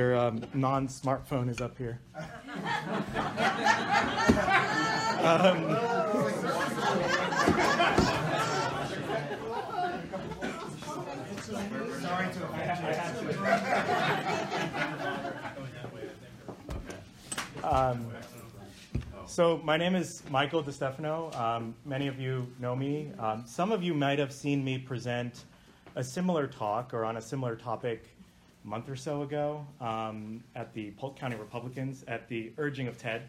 Your um, non-smartphone is up here. Um, so my name is Michael DeStefano. Um, many of you know me. Um, some of you might have seen me present a similar talk or on a similar topic month or so ago um, at the Polk County Republicans at the urging of Ted.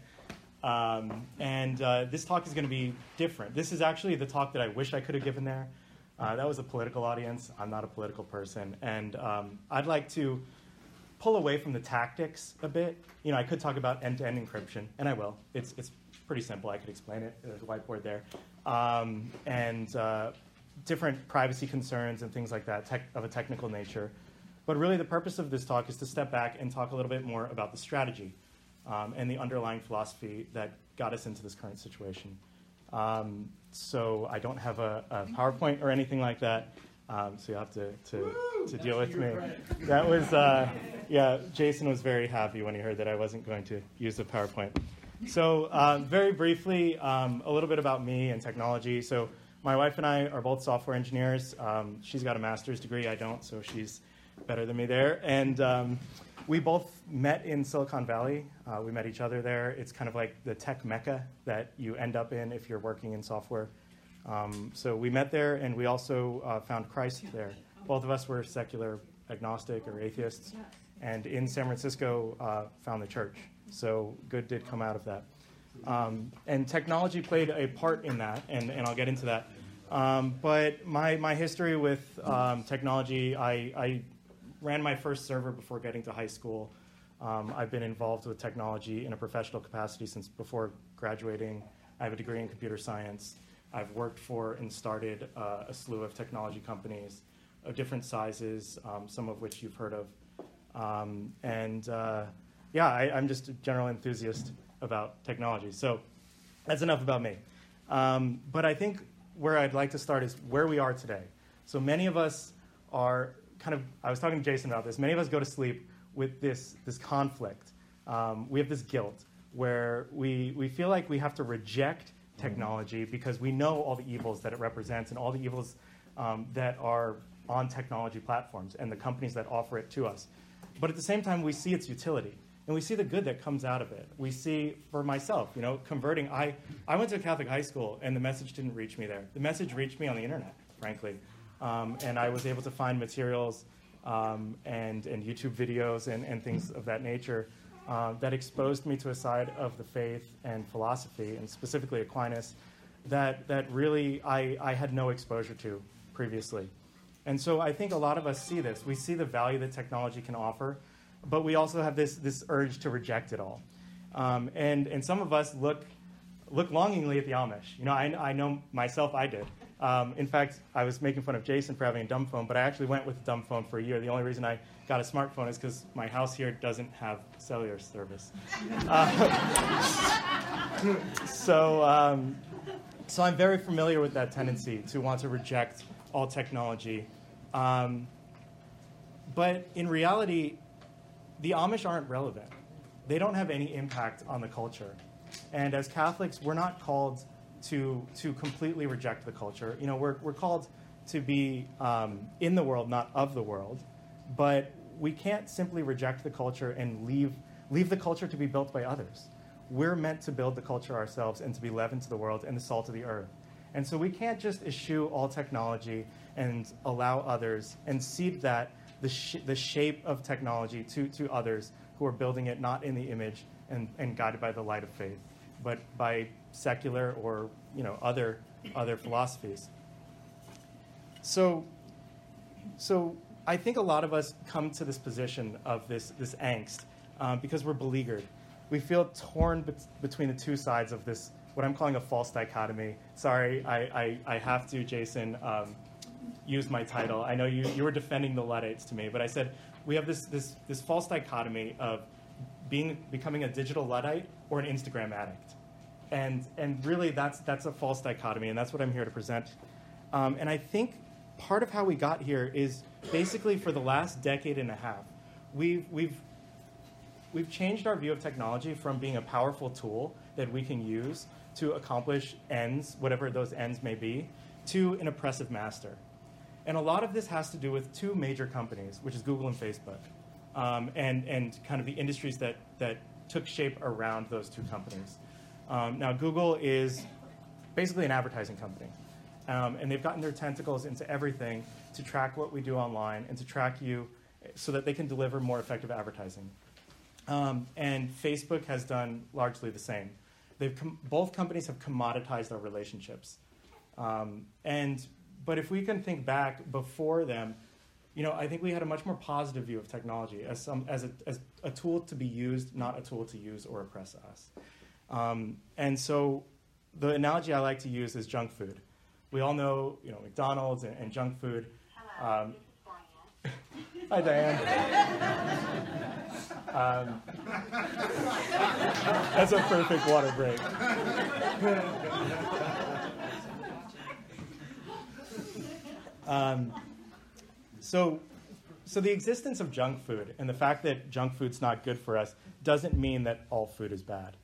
Um, and uh, this talk is going to be different. This is actually the talk that I wish I could have given there. Uh, that was a political audience. I'm not a political person. And um, I'd like to pull away from the tactics a bit. You know, I could talk about end-to-end encryption, and I will. It's it's pretty simple. I could explain it. There's a whiteboard there, um, and uh, different privacy concerns and things like that, tech, of a technical nature. But really, the purpose of this talk is to step back and talk a little bit more about the strategy um, and the underlying philosophy that got us into this current situation. Um, so I don't have a, a PowerPoint or anything like that. Um, so you have to, to, to deal with me. That was, uh, yeah, Jason was very happy when he heard that I wasn't going to use a PowerPoint. So, um, very briefly, um, a little bit about me and technology. So, my wife and I are both software engineers. Um, she's got a master's degree, I don't, so she's better than me there. And um, we both met in Silicon Valley. Uh, we met each other there. It's kind of like the tech mecca that you end up in if you're working in software. Um, so we met there, and we also uh, found Christ there. Both of us were secular agnostic or atheists, and in San Francisco uh, found the church. So good did come out of that. Um, and technology played a part in that, and, and I'll get into that. Um, but my, my history with um, technology, I, I ran my first server before getting to high school. Um, I've been involved with technology in a professional capacity since before graduating. I have a degree in computer science. I've worked for and started uh, a slew of technology companies of different sizes, um, some of which you've heard of. Um, and uh, yeah, I, I'm just a general enthusiast about technology. So that's enough about me. Um, but I think where I'd like to start is where we are today. So many of us are kind of, I was talking to Jason about this, many of us go to sleep with this, this conflict. Um, we have this guilt where we, we feel like we have to reject technology because we know all the evils that it represents and all the evils um, that are on technology platforms and the companies that offer it to us. But at the same time, we see its utility and we see the good that comes out of it. We see, for myself, you know, converting. I, I went to a Catholic high school and the message didn't reach me there. The message reached me on the internet, frankly. Um, and I was able to find materials um, and, and YouTube videos and, and things of that nature uh, that exposed me to a side of the faith and philosophy, and specifically Aquinas, that, that really I, I had no exposure to previously. And so I think a lot of us see this. We see the value that technology can offer, but we also have this, this urge to reject it all. Um, and, and some of us look, look longingly at the Amish. You know, I, I know myself, I did. Um, in fact, I was making fun of Jason for having a dumb phone, but I actually went with a dumb phone for a year. The only reason I got a smartphone is because my house here doesn't have cellular service. Uh, so, um, so I'm very familiar with that tendency to want to reject all technology. Um, but in reality, the Amish aren't relevant. They don't have any impact on the culture. And as Catholics, we're not called to, to completely reject the culture. You know, we're, we're called to be um, in the world, not of the world. But we can't simply reject the culture and leave, leave the culture to be built by others. We're meant to build the culture ourselves and to be leaven to the world and the salt of the earth. And so we can't just eschew all technology and allow others and cede that the, sh- the shape of technology to, to others who are building it not in the image and, and guided by the light of faith, but by secular or you know other other philosophies. So, so I think a lot of us come to this position of this this angst um, because we're beleaguered. We feel torn bet- between the two sides of this what I'm calling a false dichotomy. Sorry, I, I, I have to, Jason. Um, use my title. I know you, you were defending the Luddites to me, but I said we have this, this, this false dichotomy of being, becoming a digital Luddite or an Instagram addict. And, and really, that's, that's a false dichotomy, and that's what I'm here to present. Um, and I think part of how we got here is basically for the last decade and a half, we've, we've, we've changed our view of technology from being a powerful tool that we can use to accomplish ends, whatever those ends may be, to an oppressive master. And a lot of this has to do with two major companies, which is Google and Facebook, um, and, and kind of the industries that, that took shape around those two companies. Um, now, Google is basically an advertising company, um, and they've gotten their tentacles into everything to track what we do online and to track you so that they can deliver more effective advertising. Um, and Facebook has done largely the same. They've com- both companies have commoditized our relationships. Um, and but if we can think back before them, you know, I think we had a much more positive view of technology as some as a, as a tool to be used, not a tool to use or oppress us. Um, and so, the analogy I like to use is junk food. We all know, you know, McDonald's and, and junk food. Um, hi, Diane. um, that's a perfect water break. Um, so, so the existence of junk food and the fact that junk food's not good for us doesn't mean that all food is bad.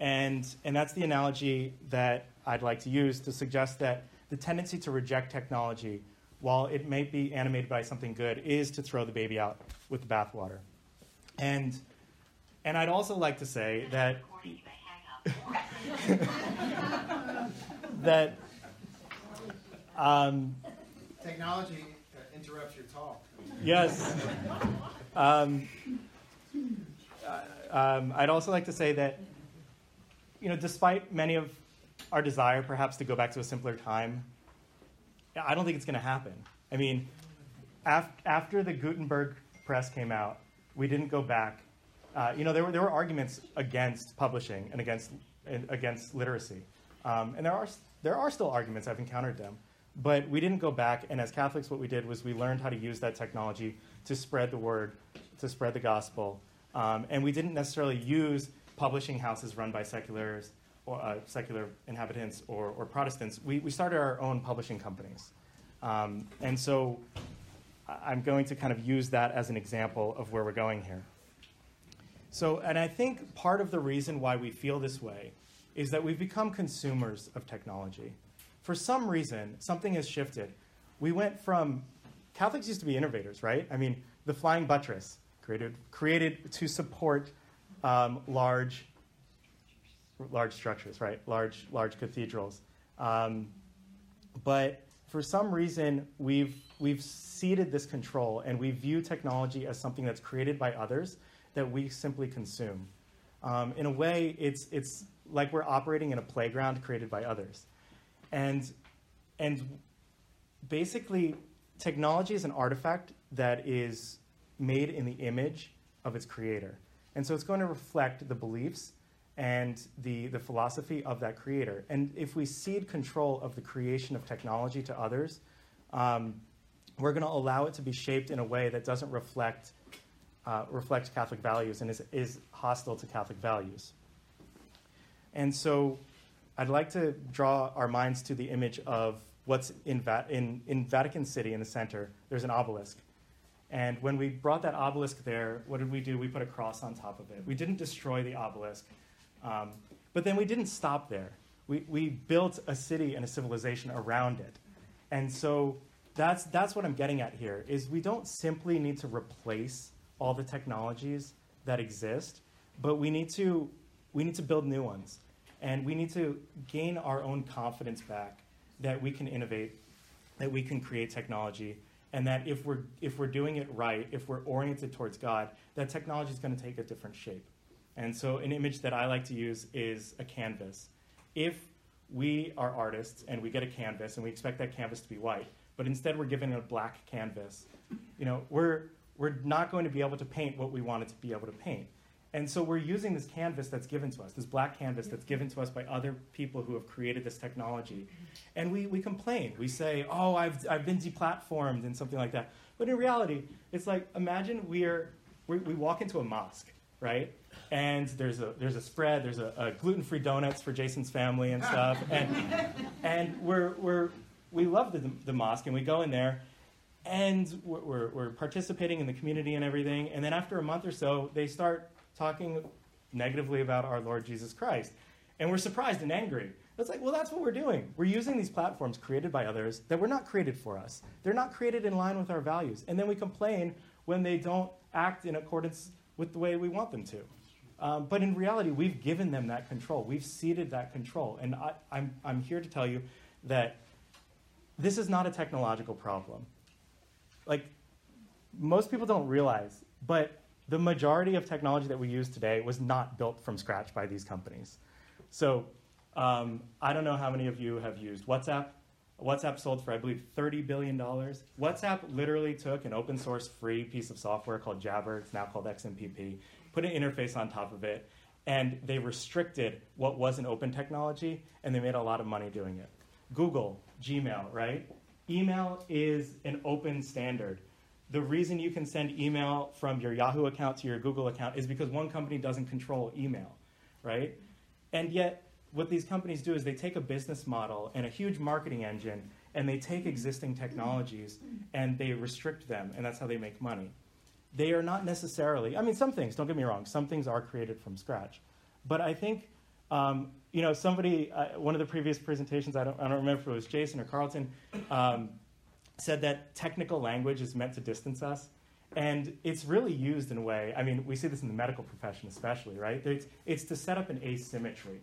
And, and that's the analogy that I'd like to use to suggest that the tendency to reject technology, while it may be animated by something good, is to throw the baby out with the bathwater. And, and I'd also like to say that, that um, Technology uh, interrupts your talk. Yes. Um, uh, um, I'd also like to say that, you know, despite many of our desire perhaps to go back to a simpler time, I don't think it's going to happen. I mean, af- after the Gutenberg press came out, we didn't go back. Uh, you know, there were, there were arguments against publishing and against, and against literacy. Um, and there are, there are still arguments, I've encountered them. But we didn't go back, and as Catholics, what we did was we learned how to use that technology to spread the word, to spread the gospel. Um, and we didn't necessarily use publishing houses run by seculars or uh, secular inhabitants or, or Protestants. We, we started our own publishing companies. Um, and so I'm going to kind of use that as an example of where we're going here. So, and I think part of the reason why we feel this way is that we've become consumers of technology for some reason, something has shifted. We went from Catholics used to be innovators, right? I mean, the flying buttress created created to support um, large large structures, right? Large large cathedrals. Um, but for some reason, we've we've ceded this control, and we view technology as something that's created by others that we simply consume. Um, in a way, it's it's like we're operating in a playground created by others. And, and basically, technology is an artifact that is made in the image of its creator. And so it's going to reflect the beliefs and the, the philosophy of that creator. And if we cede control of the creation of technology to others, um, we're going to allow it to be shaped in a way that doesn't reflect, uh, reflect Catholic values and is, is hostile to Catholic values. And so I'd like to draw our minds to the image of what's in, Va- in, in Vatican City in the center. There's an obelisk. And when we brought that obelisk there, what did we do? We put a cross on top of it. We didn't destroy the obelisk. Um, but then we didn't stop there. We, we built a city and a civilization around it. And so that's, that's what I'm getting at here, is we don't simply need to replace all the technologies that exist, but we need to, we need to build new ones. And we need to gain our own confidence back that we can innovate, that we can create technology, and that if we're if we're doing it right, if we're oriented towards God, that technology is going to take a different shape. And so, an image that I like to use is a canvas. If we are artists and we get a canvas and we expect that canvas to be white, but instead we're given a black canvas, you know, we're we're not going to be able to paint what we wanted to be able to paint. And so we're using this canvas that's given to us, this black canvas that's given to us by other people who have created this technology. Mm-hmm. And we, we complain. We say, oh, I've, I've been deplatformed and something like that. But in reality, it's like imagine we, are, we, we walk into a mosque, right? And there's a, there's a spread, there's a, a gluten free donuts for Jason's family and stuff. And, and we're, we're, we love the, the mosque and we go in there and we're, we're participating in the community and everything. And then after a month or so, they start talking negatively about our Lord Jesus Christ. And we're surprised and angry. It's like, well, that's what we're doing. We're using these platforms created by others that were not created for us. They're not created in line with our values. And then we complain when they don't act in accordance with the way we want them to. Um, but in reality, we've given them that control. We've ceded that control. And I, I'm, I'm here to tell you that this is not a technological problem. Like, most people don't realize, but the majority of technology that we use today was not built from scratch by these companies. So um, I don't know how many of you have used WhatsApp. WhatsApp sold for, I believe, $30 billion. WhatsApp literally took an open source free piece of software called Jabber, it's now called XMPP, put an interface on top of it, and they restricted what was an open technology, and they made a lot of money doing it. Google, Gmail, right? Email is an open standard the reason you can send email from your Yahoo account to your Google account is because one company doesn't control email, right? And yet, what these companies do is they take a business model and a huge marketing engine and they take existing technologies and they restrict them, and that's how they make money. They are not necessarily, I mean, some things, don't get me wrong, some things are created from scratch. But I think, um, you know, somebody, uh, one of the previous presentations, I don't, I don't remember if it was Jason or Carlton, um, said that technical language is meant to distance us. And it's really used in a way, I mean, we see this in the medical profession especially, right? It's, it's to set up an asymmetry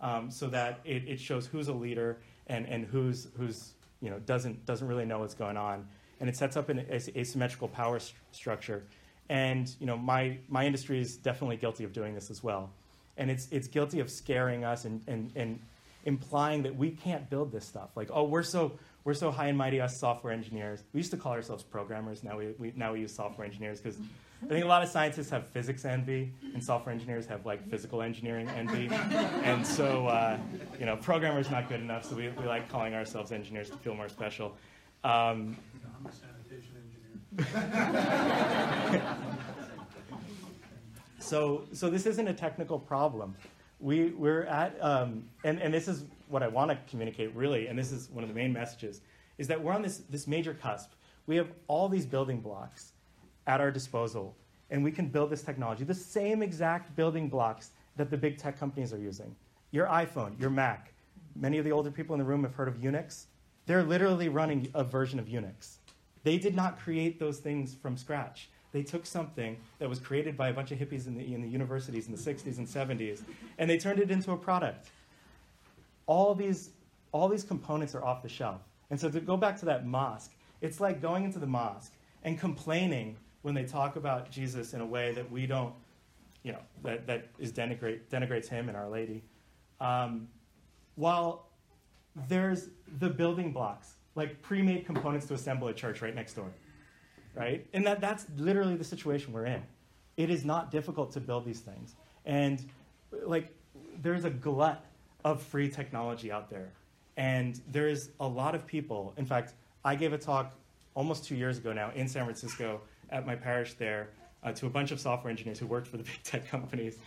um, so that it, it shows who's a leader and, and who's, who's, you know, doesn't, doesn't really know what's going on. And it sets up an asymmetrical power st- structure. And, you know, my, my industry is definitely guilty of doing this as well. And it's, it's guilty of scaring us and, and, and implying that we can't build this stuff. Like, oh, we're so, we're so high and mighty us software engineers. We used to call ourselves programmers. Now we, we now we use software engineers because I think a lot of scientists have physics envy, and software engineers have like physical engineering envy. and so, uh, you know, programmers not good enough. So we, we like calling ourselves engineers to feel more special. Um, I'm a sanitation engineer. so, so this isn't a technical problem. We, we're at, um, and, and this is what I want to communicate really, and this is one of the main messages, is that we're on this, this major cusp. We have all these building blocks at our disposal, and we can build this technology, the same exact building blocks that the big tech companies are using. Your iPhone, your Mac. Many of the older people in the room have heard of Unix. They're literally running a version of Unix. They did not create those things from scratch. They took something that was created by a bunch of hippies in the, in the universities in the 60s and 70s, and they turned it into a product all these, all these components are off the shelf. And so to go back to that mosque, it's like going into the mosque and complaining when they talk about Jesus in a way that we don't, you know, that, that is denigrate, denigrates him and Our Lady. Um, while there's the building blocks, like pre-made components to assemble a church right next door, right? And that, that's literally the situation we're in. It is not difficult to build these things. And like, there's a glut of free technology out there. And there's a lot of people. In fact, I gave a talk almost two years ago now in San Francisco at my parish there uh, to a bunch of software engineers who worked for the big tech companies.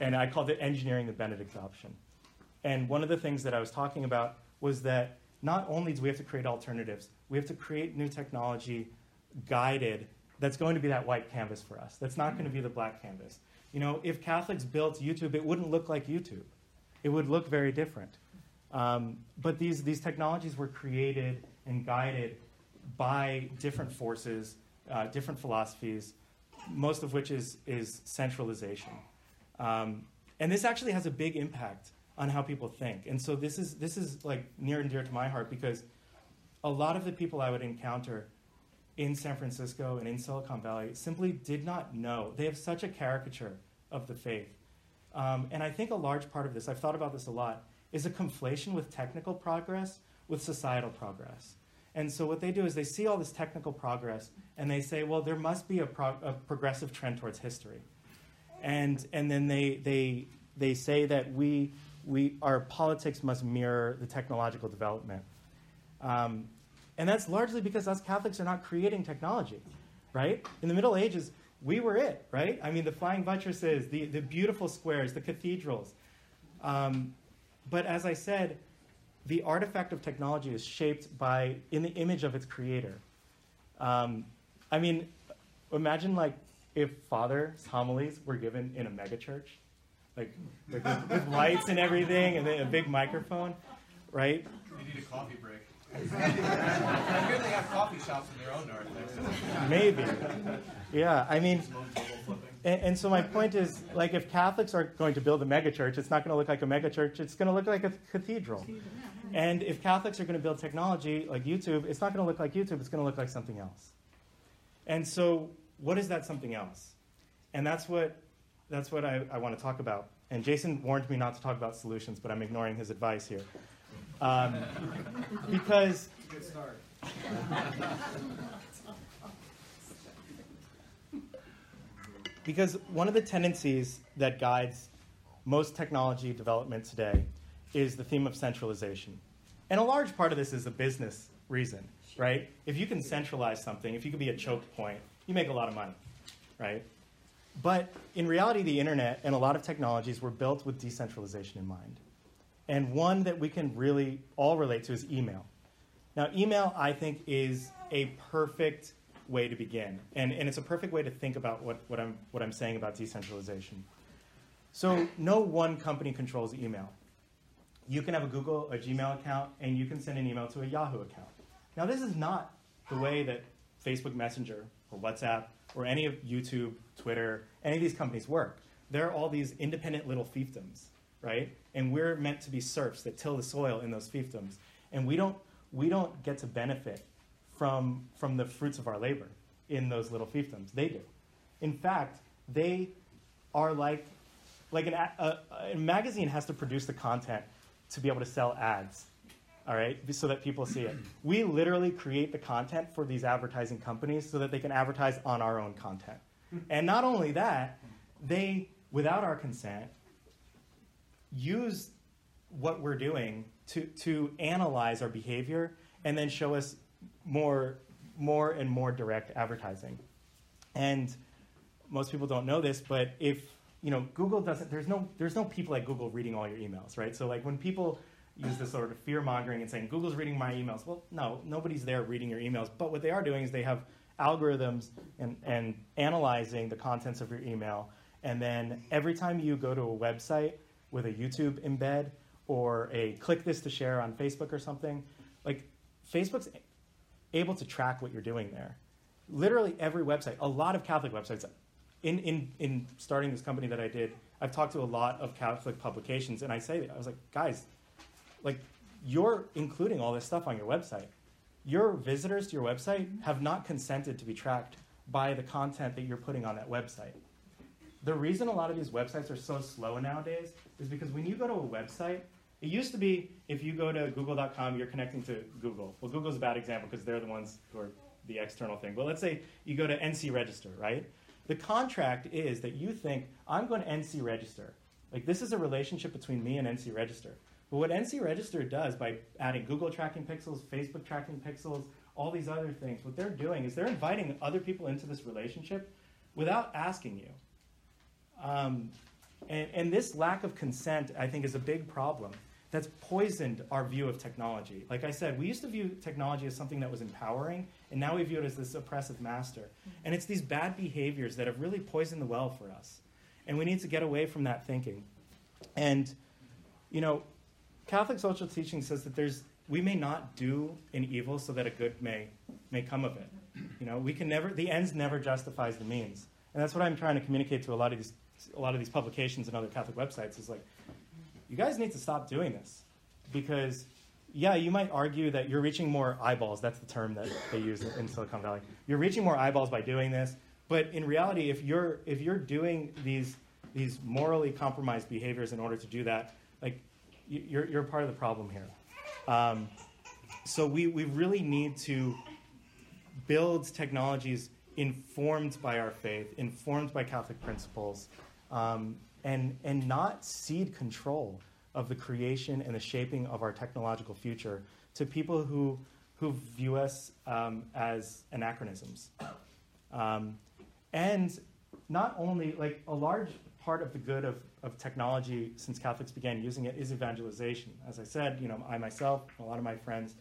And I called it Engineering the Benedict Option. And one of the things that I was talking about was that not only do we have to create alternatives, we have to create new technology guided that's going to be that white canvas for us. That's not going to be the black canvas. You know, if Catholics built YouTube, it wouldn't look like YouTube it would look very different. Um, but these, these technologies were created and guided by different forces, uh, different philosophies, most of which is, is centralization. Um, and this actually has a big impact on how people think. And so this is, this is like near and dear to my heart because a lot of the people I would encounter in San Francisco and in Silicon Valley simply did not know. They have such a caricature of the faith. Um, and I think a large part of this, I've thought about this a lot, is a conflation with technical progress with societal progress. And so what they do is they see all this technical progress and they say, well, there must be a, pro- a progressive trend towards history. And, and then they, they, they say that we, we, our politics must mirror the technological development. Um, and that's largely because us Catholics are not creating technology, right? In the Middle Ages, we were it, right? I mean, the flying buttresses, the, the beautiful squares, the cathedrals. Um, but as I said, the artifact of technology is shaped by in the image of its creator. Um, I mean, imagine like if Father's homilies were given in a megachurch, like, like with, with lights and everything, and then a big microphone, right? They need a coffee break. I hear they have coffee shops in their own. Maybe. Yeah, I mean, and, and, so my point is, like, if Catholics are going to build a megachurch, it's not going to look like a megachurch. It's going to look like a cathedral. And if Catholics are going to build technology like YouTube, it's not going to look like YouTube. It's going to look like something else. And so, what is that something else? And that's what that's what I, I want to talk about. And Jason warned me not to talk about solutions, but I'm ignoring his advice here. Um, because. Good start. because one of the tendencies that guides most technology development today is the theme of centralization. And a large part of this is a business reason, right? If you can centralize something, if you can be a choke point, you make a lot of money, right? But in reality, the internet and a lot of technologies were built with decentralization in mind. And one that we can really all relate to is email. Now, email, I think, is a perfect way to begin. And, and it's a perfect way to think about what, what, I'm, what I'm saying about decentralization. So, no one company controls email. You can have a Google, a Gmail account, and you can send an email to a Yahoo account. Now, this is not the way that Facebook Messenger or WhatsApp or any of YouTube, Twitter, any of these companies work. There are all these independent little fiefdoms right? And we're meant to be serfs that till the soil in those fiefdoms. And we don't, we don't get to benefit from, from the fruits of our labor in those little fiefdoms. They do. In fact, they are like, like an, a, a magazine has to produce the content to be able to sell ads, all right, so that people see it. We literally create the content for these advertising companies so that they can advertise on our own content. And not only that, they, without our consent, use what we're doing to, to analyze our behavior and then show us more, more and more direct advertising. And most people don't know this, but if you know Google doesn't, there's no there's no people at Google reading all your emails, right? So like when people use this sort of fear mongering and saying Google's reading my emails, well, no, nobody's there reading your emails. But what they are doing is they have algorithms and, and analyzing the contents of your email, and then every time you go to a website with a YouTube embed or a click this to share on Facebook or something, like Facebook's able to track what you're doing there. Literally every website, a lot of Catholic websites. In, in, in starting this company that I did, I've talked to a lot of Catholic publications, and I say, I was like, guys, like, you're including all this stuff on your website. Your visitors to your website have not consented to be tracked by the content that you're putting on that website. The reason a lot of these websites are so slow nowadays is because when you go to a website, it used to be if you go to google.com, you're connecting to Google. Well, Google's a bad example because they're the ones who are the external thing. But let's say you go to NC Register, right? The contract is that you think, I'm going to NC Register. Like, this is a relationship between me and NC Register. But what NC Register does by adding Google tracking pixels, Facebook tracking pixels, all these other things, what they're doing is they're inviting other people into this relationship without asking you. Um, and, and this lack of consent, I think, is a big problem that's poisoned our view of technology. Like I said, we used to view technology as something that was empowering, and now we view it as this oppressive master. Mm-hmm. And it's these bad behaviors that have really poisoned the well for us. And we need to get away from that thinking. And, you know, Catholic social teaching says that there's we may not do an evil so that a good may may come of it. You know, we can never the ends never justifies the means. And that's what I'm trying to communicate to a lot of these a lot of these publications and other Catholic websites is like, you guys need to stop doing this because yeah, you might argue that you're reaching more eyeballs. That's the term that they use in Silicon Valley. You're reaching more eyeballs by doing this, but in reality, if you're if you're doing these these morally compromised behaviors in order to do that, like you're you're part of the problem here. Um, so we we really need to build technologies informed by our faith, informed by Catholic principles, um, and and not cede control of the creation and the shaping of our technological future to people who who view us um, as anachronisms. Um, and not only like a large part of the good of, of technology since Catholics began using it is evangelization. As I said, you know, I myself, a lot of my friends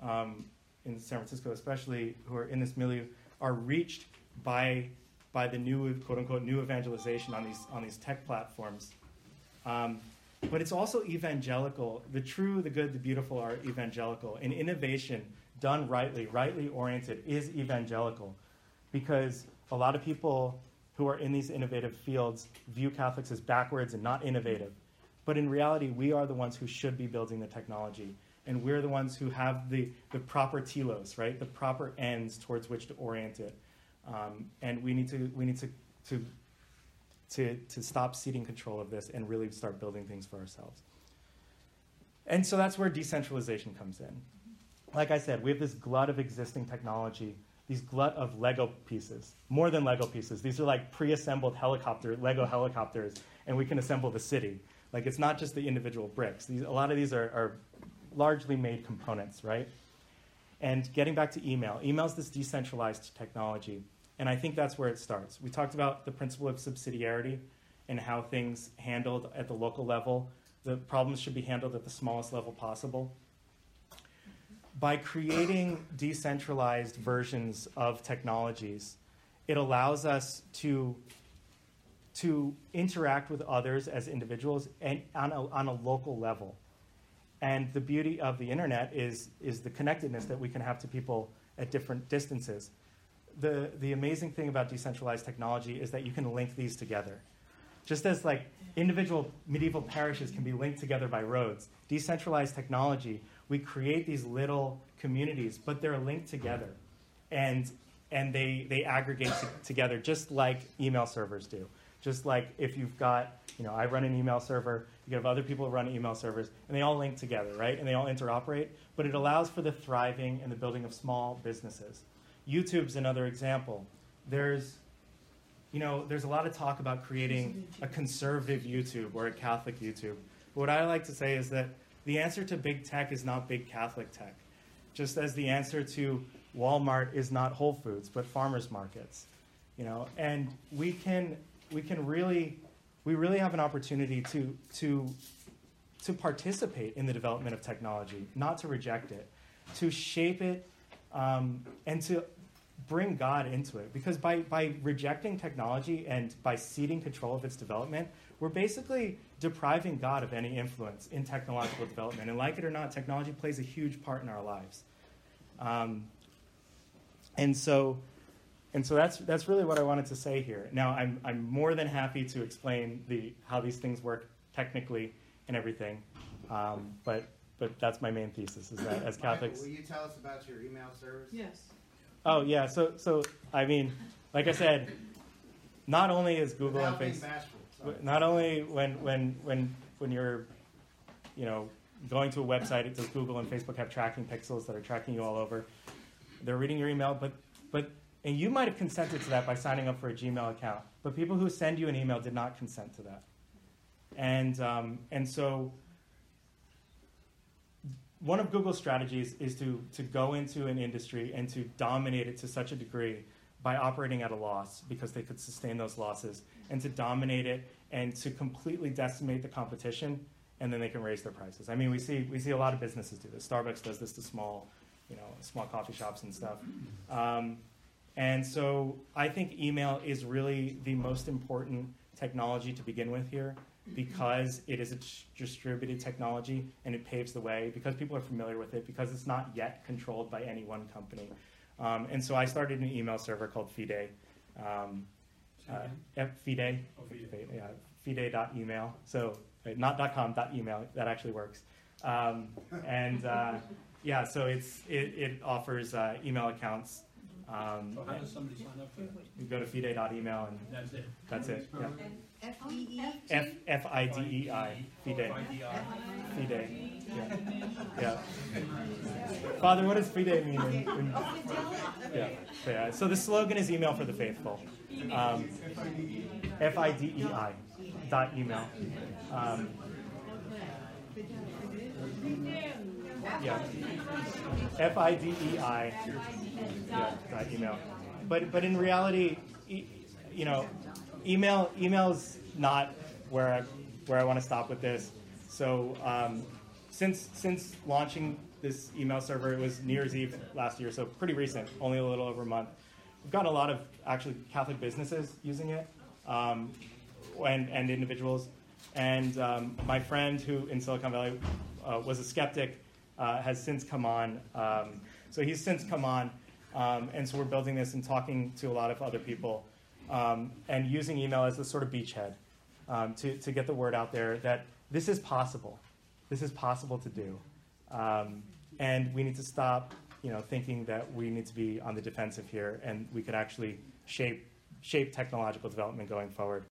um, in San Francisco, especially who are in this milieu, are reached by by the new quote unquote new evangelization on these on these tech platforms. Um, but it's also evangelical. The true, the good, the beautiful are evangelical. And innovation done rightly, rightly oriented, is evangelical. Because a lot of people who are in these innovative fields view Catholics as backwards and not innovative. But in reality, we are the ones who should be building the technology. And we're the ones who have the, the proper telos, right? The proper ends towards which to orient it. Um, and we need to, we need to, to to, to stop ceding control of this and really start building things for ourselves. And so that's where decentralization comes in. Like I said, we have this glut of existing technology, these glut of Lego pieces, more than Lego pieces. These are like pre assembled helicopter, Lego helicopters, and we can assemble the city. Like it's not just the individual bricks. These, a lot of these are, are largely made components, right? And getting back to email, email is this decentralized technology. And I think that's where it starts. We talked about the principle of subsidiarity and how things handled at the local level. The problems should be handled at the smallest level possible. By creating decentralized versions of technologies, it allows us to, to interact with others as individuals and on a, on a local level. And the beauty of the internet is, is the connectedness that we can have to people at different distances. The, the amazing thing about decentralized technology is that you can link these together. Just as like individual medieval parishes can be linked together by roads, decentralized technology, we create these little communities, but they're linked together. And, and they, they aggregate to, together just like email servers do. Just like if you've got, you know, I run an email server, you have other people run email servers, and they all link together, right? And they all interoperate, but it allows for the thriving and the building of small businesses. YouTube's another example. There's, you know, there's a lot of talk about creating a conservative YouTube or a Catholic YouTube. What I like to say is that the answer to big tech is not big Catholic tech, just as the answer to Walmart is not Whole Foods but farmers markets. You know, and we can we can really we really have an opportunity to to to participate in the development of technology, not to reject it, to shape it, um, and to bring God into it. Because by, by rejecting technology and by ceding control of its development, we're basically depriving God of any influence in technological development. And like it or not, technology plays a huge part in our lives. Um, and so, and so that's, that's really what I wanted to say here. Now, I'm, I'm more than happy to explain the, how these things work technically and everything. Um, but, but that's my main thesis is that as Catholics. Michael, will you tell us about your email service? Yes. Oh yeah, so so I mean, like I said, not only is Google and Without being Facebook, not only when when when when you're, you know, going to a website, it does Google and Facebook have tracking pixels that are tracking you all over. They're reading your email, but but and you might have consented to that by signing up for a Gmail account, but people who send you an email did not consent to that, and um, and so one of Google's strategies is to, to go into an industry and to dominate it to such a degree by operating at a loss because they could sustain those losses and to dominate it and to completely decimate the competition and then they can raise their prices. I mean, we see, we see a lot of businesses do this. Starbucks does this to small, you know, small coffee shops and stuff. Um, and so I think email is really the most important technology to begin with here because it is a distributed technology and it paves the way because people are familiar with it because it's not yet controlled by any one company. Um, and so I started an email server called Fidei. Um, uh, Fidei. Oh, Fidei. Yeah, Fidei.email. So not .com, .email. That actually works. Um, and uh, yeah, so it's it, it offers uh, email accounts. Um, So how does somebody sign up for that? you go to fidei.email and That's it? that's it. Yeah. F? F F I D E I Fidei. F-I-D-I. Fidei. Yeah. Yeah. Father, what does fide mean? In, in, yeah. So, yeah. So the slogan is email for the faithful. Um, F I D E I dot email. Um, yeah. F I D E I yeah, email. But but in reality, e- you know, email email's not where I where I want to stop with this. So um, since since launching this email server, it was New Year's Eve last year, so pretty recent, only a little over a month. We've gotten a lot of actually Catholic businesses using it, um, and and individuals. And um, my friend who in Silicon Valley uh, was a skeptic has since come on. Um, so he's since come on, um, and so we're building this and talking to a lot of other people, um, and using email as the sort of beachhead um, to to get the word out there that this is possible, this is possible to do, um, and we need to stop, you know, thinking that we need to be on the defensive here, and we could actually shape shape technological development going forward.